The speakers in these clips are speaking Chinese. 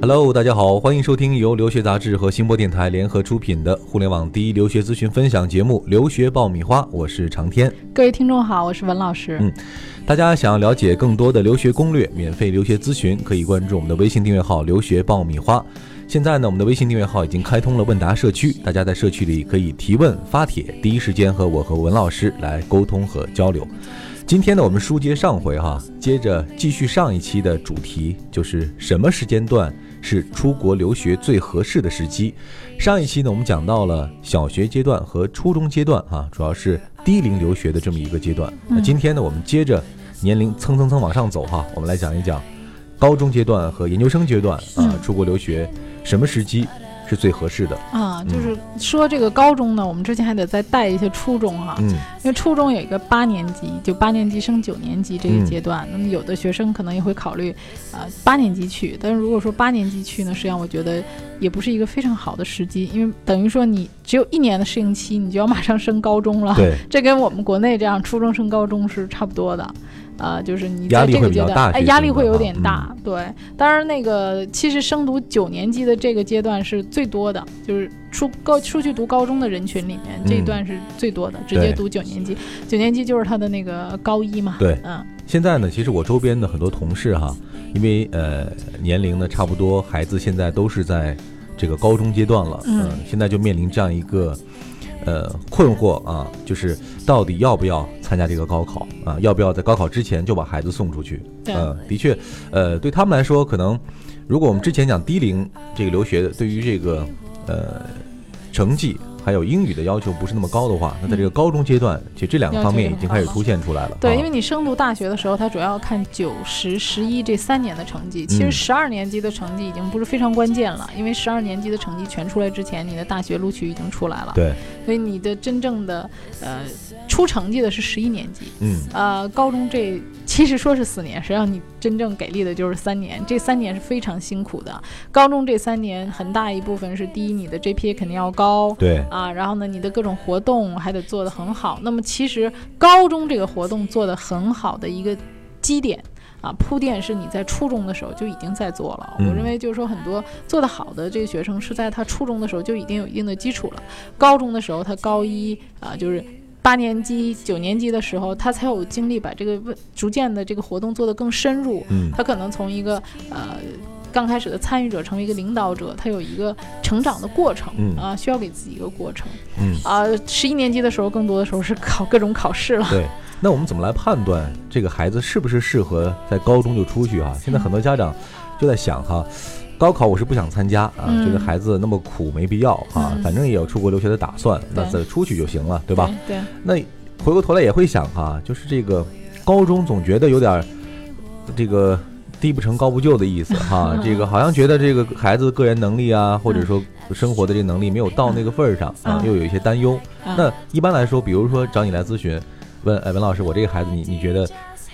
Hello，大家好，欢迎收听由留学杂志和新播电台联合出品的互联网第一留学咨询分享节目《留学爆米花》，我是长天。各位听众好，我是文老师。嗯，大家想要了解更多的留学攻略、免费留学咨询，可以关注我们的微信订阅号“留学爆米花”。现在呢，我们的微信订阅号已经开通了问答社区，大家在社区里可以提问、发帖，第一时间和我和文老师来沟通和交流。今天呢，我们书接上回哈，接着继续上一期的主题，就是什么时间段是出国留学最合适的时机。上一期呢，我们讲到了小学阶段和初中阶段啊，主要是低龄留学的这么一个阶段。那今天呢，我们接着年龄蹭蹭蹭往上走哈，我们来讲一讲高中阶段和研究生阶段啊，出国留学什么时机。是最合适的。啊，就是说这个高中呢，我们之前还得再带一些初中哈，嗯，因为初中有一个八年级，就八年级升九年级这个阶段，那么有的学生可能也会考虑，呃，八年级去，但是如果说八年级去呢，实际上我觉得也不是一个非常好的时机，因为等于说你只有一年的适应期，你就要马上升高中了，对，这跟我们国内这样初中升高中是差不多的。呃，就是你在这个阶段，哎，压力会有点大。对，当然那个其实升读九年级的这个阶段是最多的，就是出高出去读高中的人群里面，这一段是最多的，直接读九年级。九年级就是他的那个高一嘛。对，嗯。现在呢，其实我周边的很多同事哈，因为呃年龄呢差不多，孩子现在都是在这个高中阶段了，嗯，现在就面临这样一个。呃，困惑啊，就是到底要不要参加这个高考啊？要不要在高考之前就把孩子送出去？嗯，的确，呃，对他们来说，可能如果我们之前讲低龄这个留学，对于这个呃成绩。还有英语的要求不是那么高的话，那在这个高中阶段，其实这两个方面已经开始凸现出来了。对，因为你升读大学的时候，它主要看九、十、十一这三年的成绩。其实十二年级的成绩已经不是非常关键了，因为十二年级的成绩全出来之前，你的大学录取已经出来了。对，所以你的真正的呃出成绩的是十一年级。嗯，呃，高中这其实说是四年，实际上你真正给力的就是三年。这三年是非常辛苦的。高中这三年很大一部分是第一，你的 GPA 肯定要高。对。啊，然后呢，你的各种活动还得做得很好。那么其实高中这个活动做得很好的一个基点啊，铺垫是你在初中的时候就已经在做了。我认为就是说很多做得好的这个学生是在他初中的时候就已经有一定的基础了。高中的时候他高一啊，就是八年级、九年级的时候，他才有精力把这个问逐渐的这个活动做得更深入。嗯，他可能从一个呃。刚开始的参与者成为一个领导者，他有一个成长的过程，啊，需要给自己一个过程，嗯啊，十一年级的时候，更多的时候是考各种考试了。对，那我们怎么来判断这个孩子是不是适合在高中就出去啊？现在很多家长就在想哈，高考我是不想参加啊，觉得孩子那么苦没必要哈，反正也有出国留学的打算，那再出去就行了，对吧？对。那回过头来也会想哈，就是这个高中总觉得有点这个。低不成高不就的意思哈，这个好像觉得这个孩子个人能力啊，或者说生活的这个能力没有到那个份儿上啊，又有一些担忧。那一般来说，比如说找你来咨询，问哎文老师，我这个孩子你你觉得？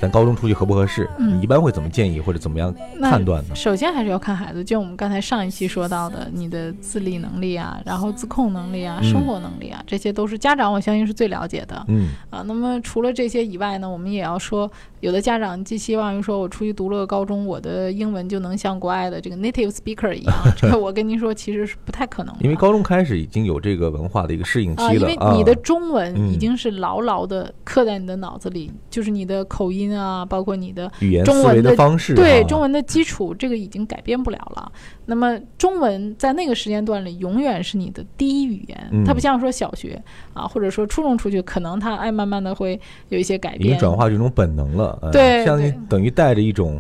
咱高中出去合不合适？你一般会怎么建议或者怎么样判断呢？首先还是要看孩子，就我们刚才上一期说到的，你的自立能力啊，然后自控能力啊，生活能力啊，这些都是家长我相信是最了解的。嗯啊，那么除了这些以外呢，我们也要说，有的家长寄希望于说我出去读了个高中，我的英文就能像国外的这个 native speaker 一样。这个我跟您说，其实是不太可能的。因为高中开始已经有这个文化的一个适应期了。因为你的中文已经是牢牢的刻在你的脑子里，就是你的口音啊，包括你。的语言思维的方式，对中文的基础，这个已经改变不了了。那么中文在那个时间段里，永远是你的第一语言。它不像说小学啊，或者说初中出去，可能它哎慢慢的会有一些改变，已经转化这种本能了。对，相当于等于带着一种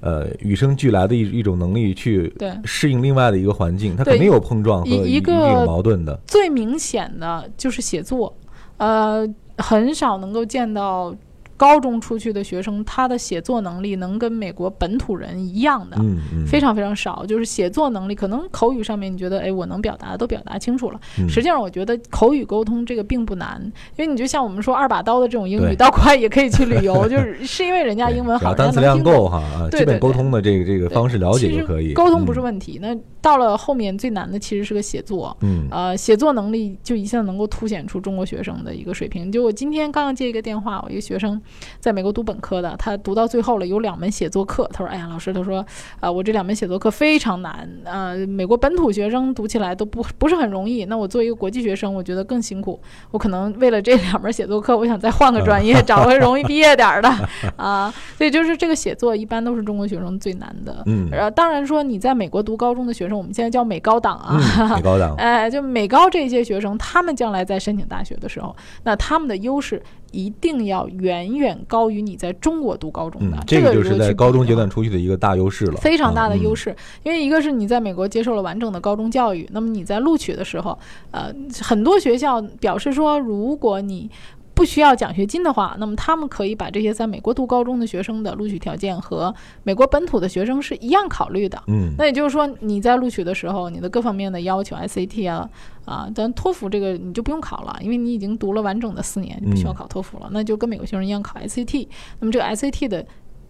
呃与生俱来的一一种能力去适应另外的一个环境，它肯定有碰撞和一个矛盾的。最明显的就是写作，呃，很少能够见到。高中出去的学生，他的写作能力能跟美国本土人一样的，非常非常少。就是写作能力，可能口语上面你觉得，哎，我能表达的都表达清楚了。实际上，我觉得口语沟通这个并不难，因为你就像我们说二把刀的这种英语，到国外也可以去旅游，就是是因为人家英文好，单词量够哈，基本沟通的这个这个方式了解就可以。沟通不是问题。那到了后面最难的其实是个写作，嗯，呃，写作能力就一下能够凸显出中国学生的一个水平。就我今天刚刚接一个电话，我一个学生。在美国读本科的，他读到最后了，有两门写作课，他说：“哎呀，老师，他说，啊，我这两门写作课非常难，呃，美国本土学生读起来都不不是很容易。那我作为一个国际学生，我觉得更辛苦。我可能为了这两门写作课，我想再换个专业，找个容易毕业点儿的啊。所以就是这个写作一般都是中国学生最难的。嗯，呃，当然说你在美国读高中的学生，我们现在叫美高档啊，美高档，哎，就美高这些学生，他们将来在申请大学的时候，那他们的优势。一定要远远高于你在中国读高中的，这个就是在高中阶段出去的一个大优势了，非常大的优势。因为一个是你在美国接受了完整的高中教育，那么你在录取的时候，呃，很多学校表示说，如果你不需要奖学金的话，那么他们可以把这些在美国读高中的学生的录取条件和美国本土的学生是一样考虑的。嗯，那也就是说你在录取的时候，你的各方面的要求，SAT 啊啊，但托福这个你就不用考了，因为你已经读了完整的四年，你不需要考托福了，那就跟美国学生一样考 SAT。那么这个 SAT 的。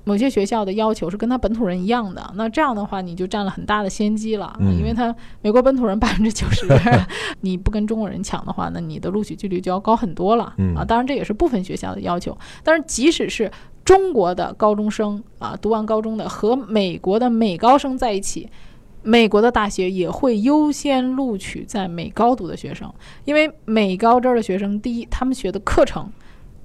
某些学校的要求是跟他本土人一样的，那这样的话你就占了很大的先机了，因为他美国本土人 百分之九十，你不跟中国人抢的话，那你的录取几率就要高很多了啊。当然这也是部分学校的要求，但是即使是中国的高中生啊，读完高中的和美国的美高生在一起，美国的大学也会优先录取在美高读的学生，因为美高这儿的学生，第一他们学的课程。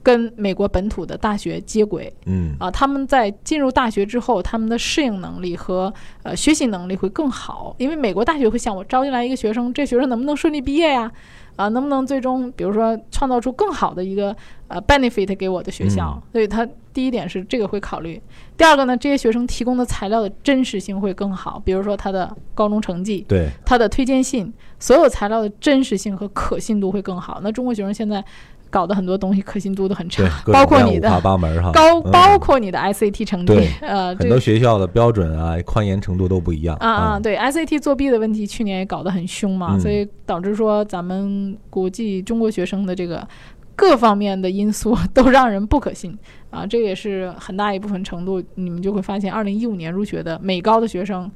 跟美国本土的大学接轨，嗯啊，他们在进入大学之后，他们的适应能力和呃学习能力会更好，因为美国大学会想我招进来一个学生，这学生能不能顺利毕业呀？啊，能不能最终比如说创造出更好的一个呃 benefit 给我的学校？所以他第一点是这个会考虑，第二个呢，这些学生提供的材料的真实性会更好，比如说他的高中成绩，对他的推荐信，所有材料的真实性和可信度会更好。那中国学生现在。搞得很多东西可信度都很差，包括你的高，包括你的 SAT 成绩，呃，很多学校的标准啊，宽严程度都不一样啊啊，对 SAT 作弊的问题，去年也搞得很凶嘛，所以导致说咱们国际中国学生的这个各方面的因素都让人不可信啊，这也是很大一部分程度，你们就会发现，二零一五年入学的美高的学生。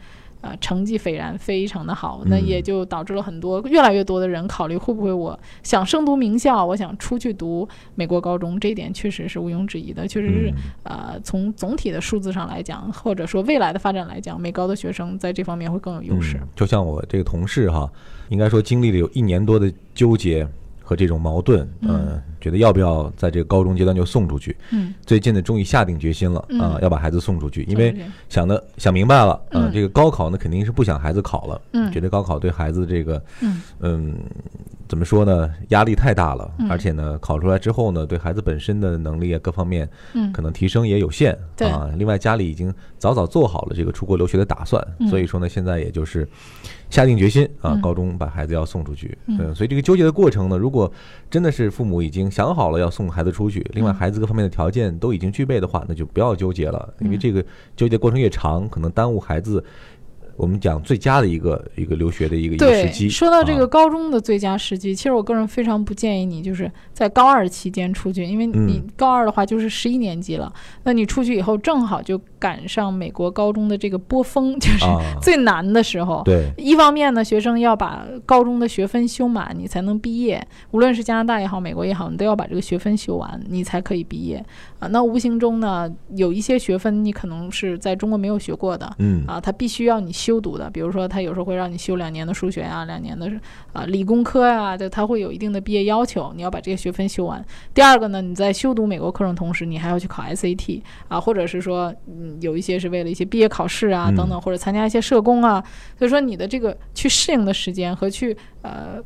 啊，成绩斐然，非常的好，那也就导致了很多越来越多的人考虑会不会我想升读名校，我想出去读美国高中，这一点确实是毋庸置疑的，确实是呃，从总体的数字上来讲，或者说未来的发展来讲，美高的学生在这方面会更有优势。就像我这个同事哈，应该说经历了有一年多的纠结。和这种矛盾，嗯，觉得要不要在这个高中阶段就送出去？嗯，最近呢，终于下定决心了啊，要把孩子送出去，因为想的想明白了，嗯，这个高考呢肯定是不想孩子考了，嗯，觉得高考对孩子这个，嗯。嗯，怎么说呢，压力太大了，而且呢，考出来之后呢，对孩子本身的能力啊各方面，嗯，可能提升也有限，对啊，另外家里已经早早做好了这个出国留学的打算，所以说呢，现在也就是。下定决心啊，高中把孩子要送出去。嗯，所以这个纠结的过程呢，如果真的是父母已经想好了要送孩子出去，另外孩子各方面的条件都已经具备的话，那就不要纠结了，因为这个纠结过程越长，可能耽误孩子。我们讲最佳的一个一个留学的一个一个时机。说到这个高中的最佳时机，其实我个人非常不建议你就是在高二期间出去，因为你高二的话就是十一年级了，那你出去以后正好就赶上美国高中的这个波峰，就是最难的时候。对，一方面呢，学生要把高中的学分修满，你才能毕业。无论是加拿大也好，美国也好，你都要把这个学分修完，你才可以毕业啊。那无形中呢，有一些学分你可能是在中国没有学过的，嗯啊，他必须要你。修读的，比如说他有时候会让你修两年的数学啊，两年的啊理工科啊，就他会有一定的毕业要求，你要把这些学分修完。第二个呢，你在修读美国课程同时，你还要去考 SAT 啊，或者是说，嗯，有一些是为了一些毕业考试啊等等，或者参加一些社工啊，所以说你的这个去适应的时间和去呃。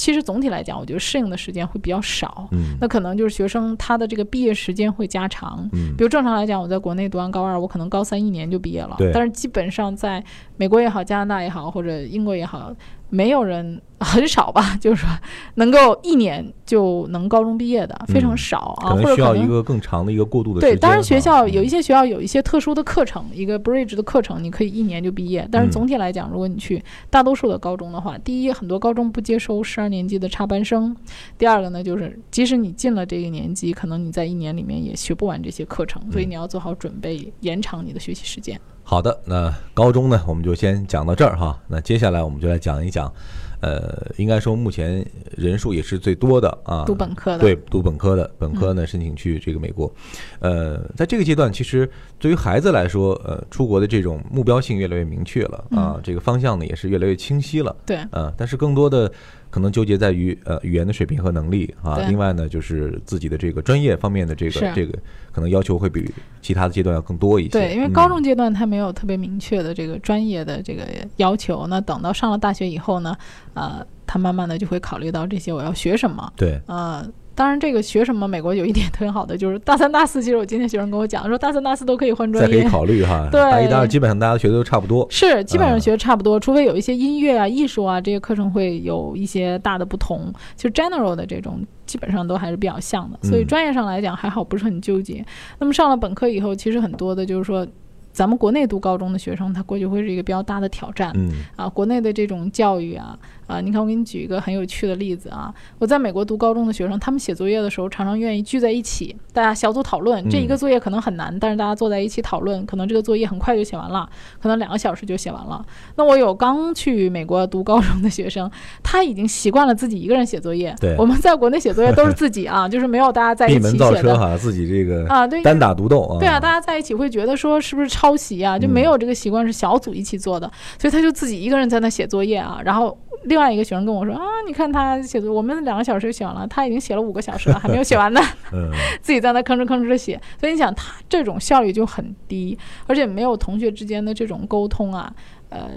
其实总体来讲，我觉得适应的时间会比较少。嗯，那可能就是学生他的这个毕业时间会加长。嗯，比如正常来讲，我在国内读完高二，我可能高三一年就毕业了。对。但是基本上在美国也好，加拿大也好，或者英国也好。没有人很少吧，就是说能够一年就能高中毕业的非常少啊，或者需要一个更长的一个过渡的时间。对，当然学校有一些学校有一些特殊的课程，一个 bridge 的课程，你可以一年就毕业。但是总体来讲，如果你去大多数的高中的话，第一，很多高中不接收十二年级的插班生；第二个呢，就是即使你进了这个年级，可能你在一年里面也学不完这些课程，所以你要做好准备，延长你的学习时间。好的，那高中呢，我们就先讲到这儿哈。那接下来我们就来讲一讲呃，应该说目前人数也是最多的啊，读本科的，对，读本科的，本科呢申请去这个美国，呃，在这个阶段，其实对于孩子来说，呃，出国的这种目标性越来越明确了啊，这个方向呢也是越来越清晰了，对，啊，但是更多的。可能纠结在于呃语言的水平和能力啊，另外呢就是自己的这个专业方面的这个这个可能要求会比其他的阶段要更多一些。对，因为高中阶段他没有特别明确的这个专业的这个要求，那等到上了大学以后呢，呃，他慢慢的就会考虑到这些我要学什么。对，呃。当然，这个学什么？美国有一点特别好的，就是大三、大四。其实我今天学生跟我讲说，大三、大四都可以换专业，可以考虑哈。对，大一、大二基本上大家学的都差不多。是，基本上学的差不多，除非有一些音乐啊、艺术啊这些课程会有一些大的不同。就 general 的这种，基本上都还是比较像的。所以专业上来讲还好，不是很纠结。那么上了本科以后，其实很多的就是说。咱们国内读高中的学生，他过去会是一个比较大的挑战。嗯啊，国内的这种教育啊，啊，你看我给你举一个很有趣的例子啊。我在美国读高中的学生，他们写作业的时候常常愿意聚在一起，大家小组讨论。这一个作业可能很难，但是大家坐在一起讨论，可能这个作业很快就写完了，可能两个小时就写完了。那我有刚去美国读高中的学生，他已经习惯了自己一个人写作业。对，我们在国内写作业都是自己啊，就是没有大家在一起写的。闭门造车哈，自己这个啊，对，单打独斗啊。对啊，大家在一起会觉得说是不是？抄袭啊，就没有这个习惯是小组一起做的，所以他就自己一个人在那写作业啊。然后另外一个学生跟我说啊，你看他写作，我们两个小时就写完了，他已经写了五个小时了，还没有写完呢。自己在那吭哧吭哧的写，所以你想他这种效率就很低，而且没有同学之间的这种沟通啊。呃，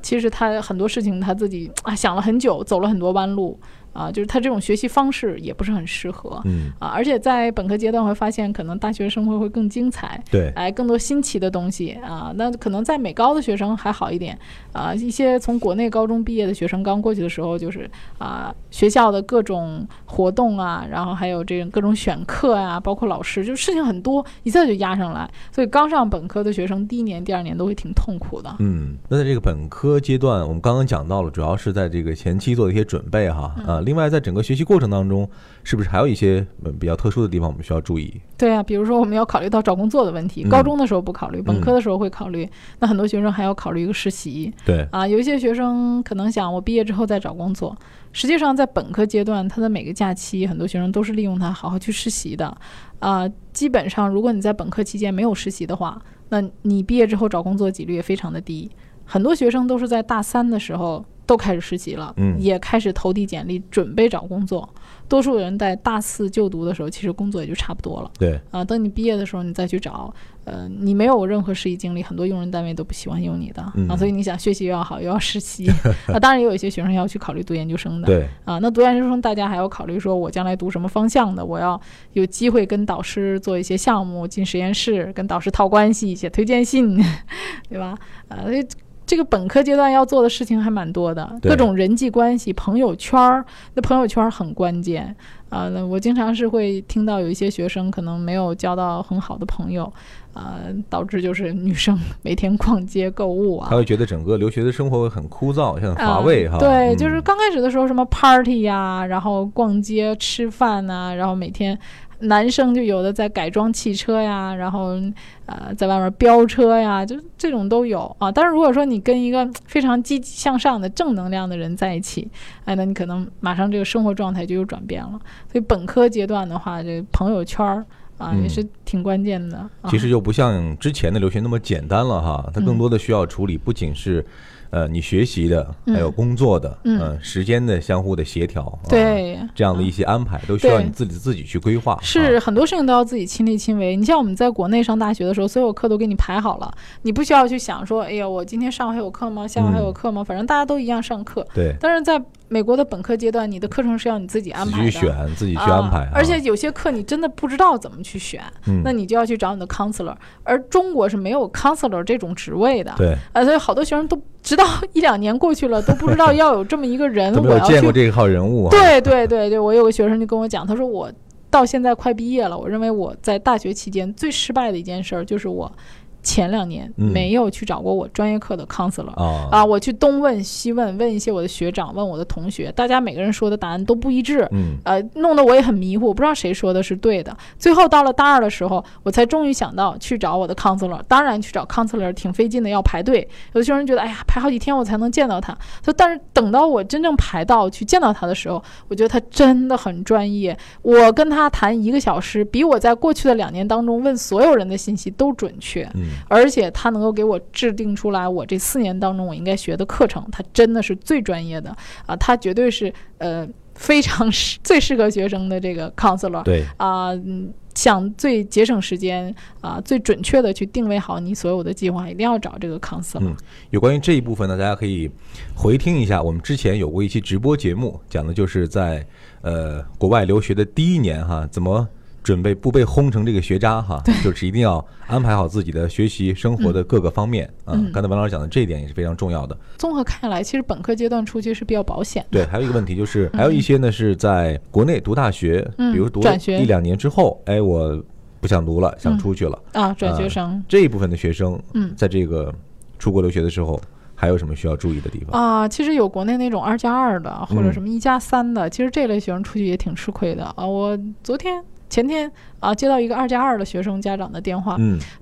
其实他很多事情他自己啊想了很久，走了很多弯路。啊，就是他这种学习方式也不是很适合，嗯啊，而且在本科阶段会发现，可能大学生活会更精彩，对，哎，更多新奇的东西啊。那可能在美高的学生还好一点，啊，一些从国内高中毕业的学生刚过去的时候，就是啊，学校的各种活动啊，然后还有这种各种选课啊，包括老师，就事情很多，一下就压上来，所以刚上本科的学生第一年、第二年都会挺痛苦的。嗯，那在这个本科阶段，我们刚刚讲到了，主要是在这个前期做一些准备哈，啊。另外，在整个学习过程当中，是不是还有一些比较特殊的地方我们需要注意？对啊，比如说我们要考虑到找工作的问题，高中的时候不考虑，本科的时候会考虑。那很多学生还要考虑一个实习。对啊，有一些学生可能想我毕业之后再找工作，实际上在本科阶段，他的每个假期，很多学生都是利用它好好去实习的。啊，基本上如果你在本科期间没有实习的话，那你毕业之后找工作几率也非常的低。很多学生都是在大三的时候。都开始实习了，嗯，也开始投递简历，准备找工作。多数人在大四就读的时候，其实工作也就差不多了。对啊，等你毕业的时候，你再去找，呃，你没有任何实习经历，很多用人单位都不喜欢用你的啊。所以你想学习又要好，又要实习 啊。当然也有一些学生要去考虑读研究生的。对啊，那读研究生大家还要考虑说，我将来读什么方向的？我要有机会跟导师做一些项目，进实验室，跟导师套关系，写推荐信，对吧？啊，所以。这个本科阶段要做的事情还蛮多的，各种人际关系、朋友圈儿，那朋友圈很关键啊。那我经常是会听到有一些学生可能没有交到很好的朋友，啊，导致就是女生每天逛街购物啊，他会觉得整个留学的生活会很枯燥，很乏味哈。对，就是刚开始的时候什么 party 呀，然后逛街吃饭呐，然后每天。男生就有的在改装汽车呀，然后，呃，在外面飙车呀，就这种都有啊。但是如果说你跟一个非常积极向上的正能量的人在一起，哎，那你可能马上这个生活状态就有转变了。所以本科阶段的话，这朋友圈儿啊也是挺关键的。其实就不像之前的留学那么简单了哈，它更多的需要处理，不仅是。呃，你学习的，还有工作的，嗯，时间的相互的协调，对，这样的一些安排都需要你自己自己去规划。是很多事情都要自己亲力亲为。你像我们在国内上大学的时候，所有课都给你排好了，你不需要去想说，哎呀，我今天上午还有课吗？下午还有课吗？反正大家都一样上课。对。但是在美国的本科阶段，你的课程是要你自己安排的，自己选，自己去安排。而且有些课你真的不知道怎么去选，那你就要去找你的 counselor。而中国是没有 counselor 这种职位的，对。啊，所以好多学生都直到一两年过去了，都不知道要有这么一个人，我要见过这一号人物。对对对对，我有个学生就跟我讲，他说我到现在快毕业了，我认为我在大学期间最失败的一件事儿就是我。前两年嗯没有去找过我专业课的 counselor。啊啊，我去东问西问，问一些我的学长，问我的同学，大家每个人说的答案都不一致，嗯呃，弄得我也很迷糊，我不知道谁说的是对的。最后到了大二的时候，我才终于想到去找我的 counselor。当然，去找 counselor 挺费劲的，要排队。有些人觉得，哎呀，排好几天我才能见到他。就但是等到我真正排到去见到他的时候，我觉得他真的很专业。我跟他谈一个小时，比我在过去的两年当中问所有人的信息都准确。嗯而且他能够给我制定出来我这四年当中我应该学的课程，他真的是最专业的啊，他绝对是呃非常 适最适合学生的这个 counselor 对，啊、嗯想最节省时间啊、最准确的去定位好你所有的计划，一定要找这个 counselor。嗯，有关于这一部分呢，大家可以回听一下，我们之前有过一期直播节目，讲的就是在呃国外留学的第一年哈，怎么准备不被轰成这个学渣哈，就是一定要安排好自己的学习生活的各个方面啊。嗯刚才王老师讲的这一点也是非常重要的。综合看来，其实本科阶段出去是比较保险的。对，还有一个问题就是，还有一些呢是在国内读大学，嗯比如读一两年之后，哎，我不想读了，想嗯出去了。啊，转学呃生。这一部分的学生，嗯在这个出国留学的时候，还有什么需要注意的地方？啊，其实有国内那种二加二的，或者嗯什么一加三的，其实这类学生出去也挺吃亏的啊。我昨天、前天啊接到一个二加二的学生家长的电话，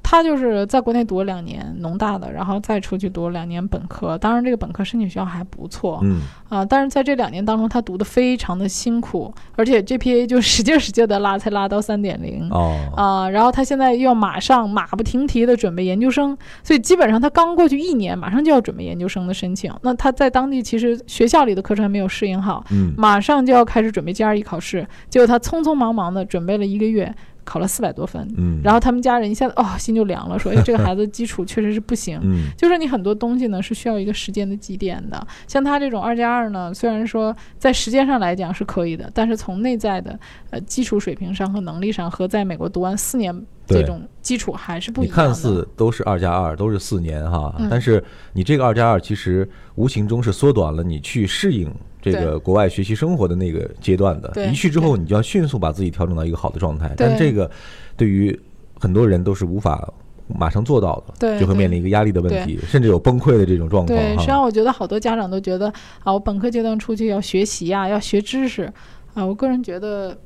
他就是在国内读了两年农大的，然后再出去读了两年本科。当然，这个本科申请学校还不错嗯啊，但是在这两年当中，他读的非常的辛苦，而且 GPA 就使劲使劲的拉，才拉到三点零。哦啊，然后他现在又要马上马不停蹄的准备研究生，所以基本上他刚过去一年，马上就要准备研究生的申请。那他在当地其实学校里的课程还没有适应好，嗯马上就要开始准备 GRE 考试，结果他匆匆忙忙的准备了一个月，考了四百多分。嗯，然后他们家人一下子哦心就凉了，说哎这个孩子基础确实是不行。嗯 就是你很多东西呢是需要一个时间的积淀的，像他这种二加二呢，虽然说在时间上来讲是可以的，但是从内在的呃基础水平上和能力上，和在美国读完四年这种基础还是不一样的。看似都是二加二，都是四年哈，嗯但是你这个二加二其实无形中是缩短了你去适应这个国外学习生活的那个阶段的。对一去之后，你就要迅速把自己调整到一个好的状态，但这个对于很多人都是无法马上做到的，对就会面临一个压力的问题，甚至有崩溃的这种状况对，实际上。我觉得好多家长都觉得啊，我本科阶段出去要学习啊、要学知识啊。我个人觉得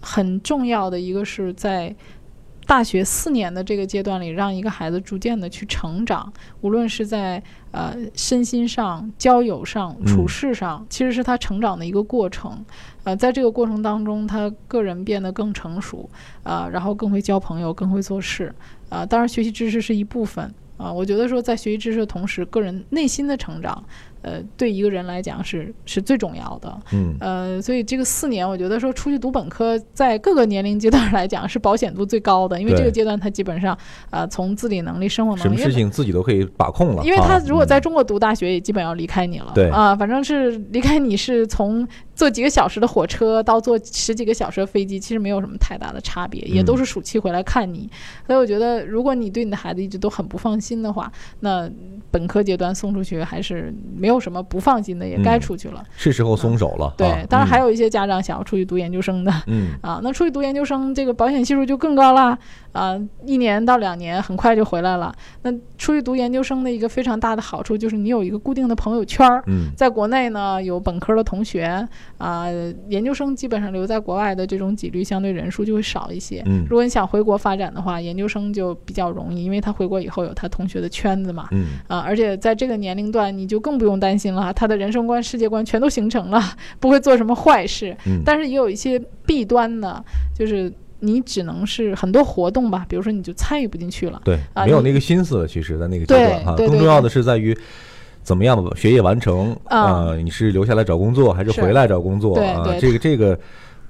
很重要的一个是在大学四年的这个阶段里，让一个孩子逐渐的去成长，无论是在呃身心上、交友上、嗯处事上，其实是他成长的一个过程。呃，在这个过程当中，他个人变得更成熟，啊、然后更会交朋友，更会做事，啊、当然学习知识是一部分。啊，我觉得说在学习知识的同时，个人内心的成长，呃，对一个人来讲是是最重要的。嗯呃，所以这个四年，我觉得说出去读本科，在各个年龄阶段来讲是保险度最高的，因为这个阶段他基本上，呃，从自理能力、生活能力，什么事情自己都可以把控了，因为他啊如果在嗯中国读大学，也基本要离开你了。对啊，反正是离开你是从坐几个小时的火车到坐十几个小时的飞机，其实没有什么太大的差别，也嗯都是暑期回来看你。所以我觉得，如果你对你的孩子一直都很不放心的话，那本科阶段送出去还是没有什么不放心的，也该嗯出去了。是时候松手了。对啊，当然还有有一些家长想要出去读研究生的。嗯啊，那出去读研究生，这个保险系数就更高啦，啊，一年到两年很快就回来了。那出去读研究生的一个非常大的好处就是你有一个固定的朋友圈儿，嗯在国内呢有本科的同学，啊，研究生基本上留在国外的这种几率相对人数就会少一些。嗯如果你想回国发展的话，研究生就比较容易，因为他回国以后有他同学的圈子嘛。嗯啊，而且在这个年龄段，你就更不用担心了，他的人生观、世界观全都形成了，不会做什么坏事。嗯，但是也有一些弊端呢，就是你只能是很多活动吧，比如说你就参与不进去了。对，啊没有那个心思了，其实，在那个阶段哈，更重要的是在于怎么样把学业完成。啊呃，你是留下来找工作，还是是回来找工作啊？这个这个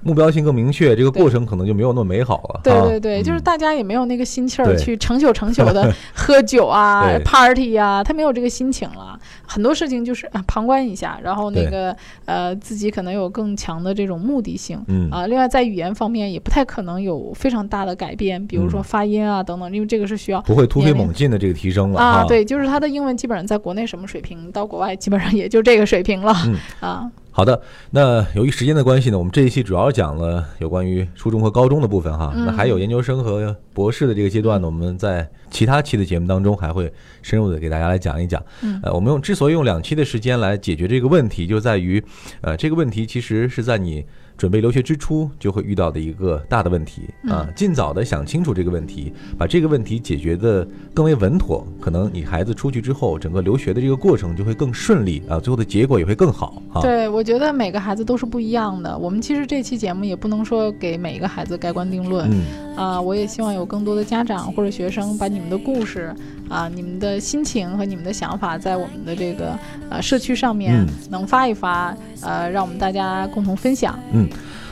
目标性更明确，这个过程可能就没有那么美好了。对啊对对，就是嗯大家也没有那个心气儿去成宿成宿的 喝酒啊、party 啊，他没有这个心情了。很多事情就是啊旁观一下，然后那个呃自己可能有更强的这种目的性。嗯啊，另外在语言方面也不太可能有非常大的改变，比如说嗯发音啊等等，因为这个是需要不会突飞猛进的这个提升了啊，哈。对，就是他的英文基本上在国内什么水平，到国外基本上也就这个水平了、嗯啊。好的，那由于时间的关系呢，我们这一期主要讲了有关于初中和高中的部分哈。那还有研究生和博士的这个阶段呢，我们在其他期的节目当中还会深入的给大家来讲一讲。呃，我们用之所以用两期的时间来解决这个问题，就在于，呃，这个问题其实是在你。准备留学之初就会遇到的一个大的问题啊，尽早的想清楚这个问题，把这个问题解决的更为稳妥，可能你孩子出去之后，整个留学的这个过程就会更顺利啊，最后的结果也会更好啊。对，我觉得每个孩子都是不一样的。我们其实这期节目也不能说给每一个孩子盖棺定论啊，我也希望有更多的家长或者学生把你们的故事啊、你们的心情和你们的想法，在我们的这个呃社区上面能发一发，呃，让我们大家共同分享。嗯。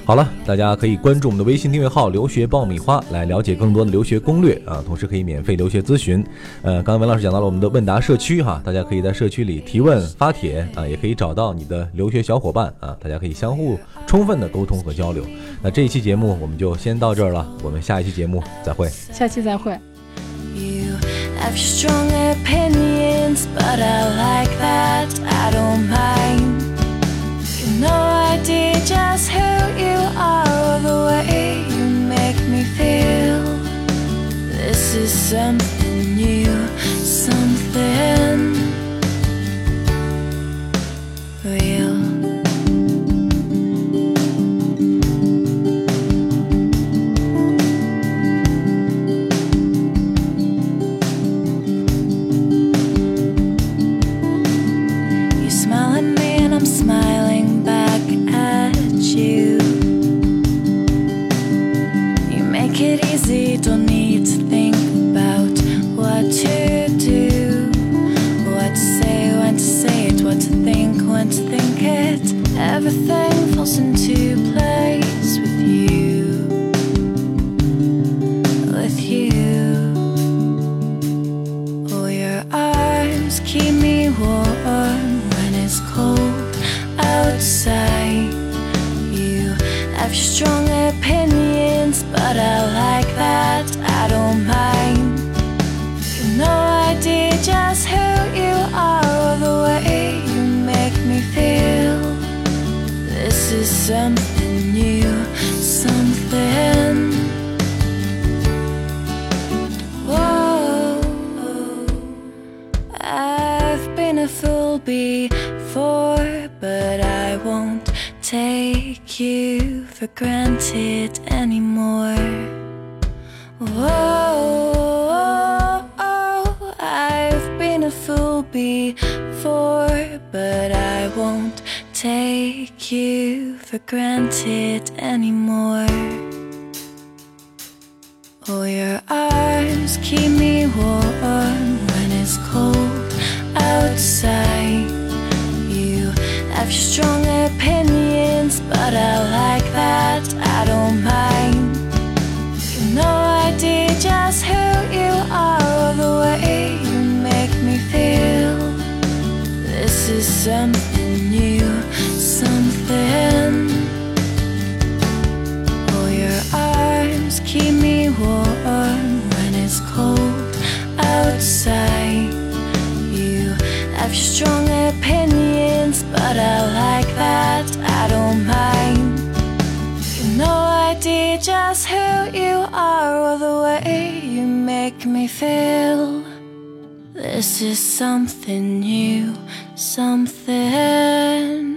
好了，大家可以关注我们的微信订阅号“留学爆米花”来了解更多的留学攻略啊，同时可以免费留学咨询。呃，刚刚文老师讲到了我们的问答社区哈，大家可以在社区里提问发帖啊，也可以找到你的留学小伙伴啊，大家可以相互充分的沟通和交流。那这一期节目我们就先到这儿了，我们下一期节目再会。下期再会。have strong opinions, but I like that. I don't mind. You know I did just who you are, or the way you make me feel. This is something new, something. For granted anymore. Whoa, I've been a fool before, but I won't take you for granted anymore. feel this is something new, something.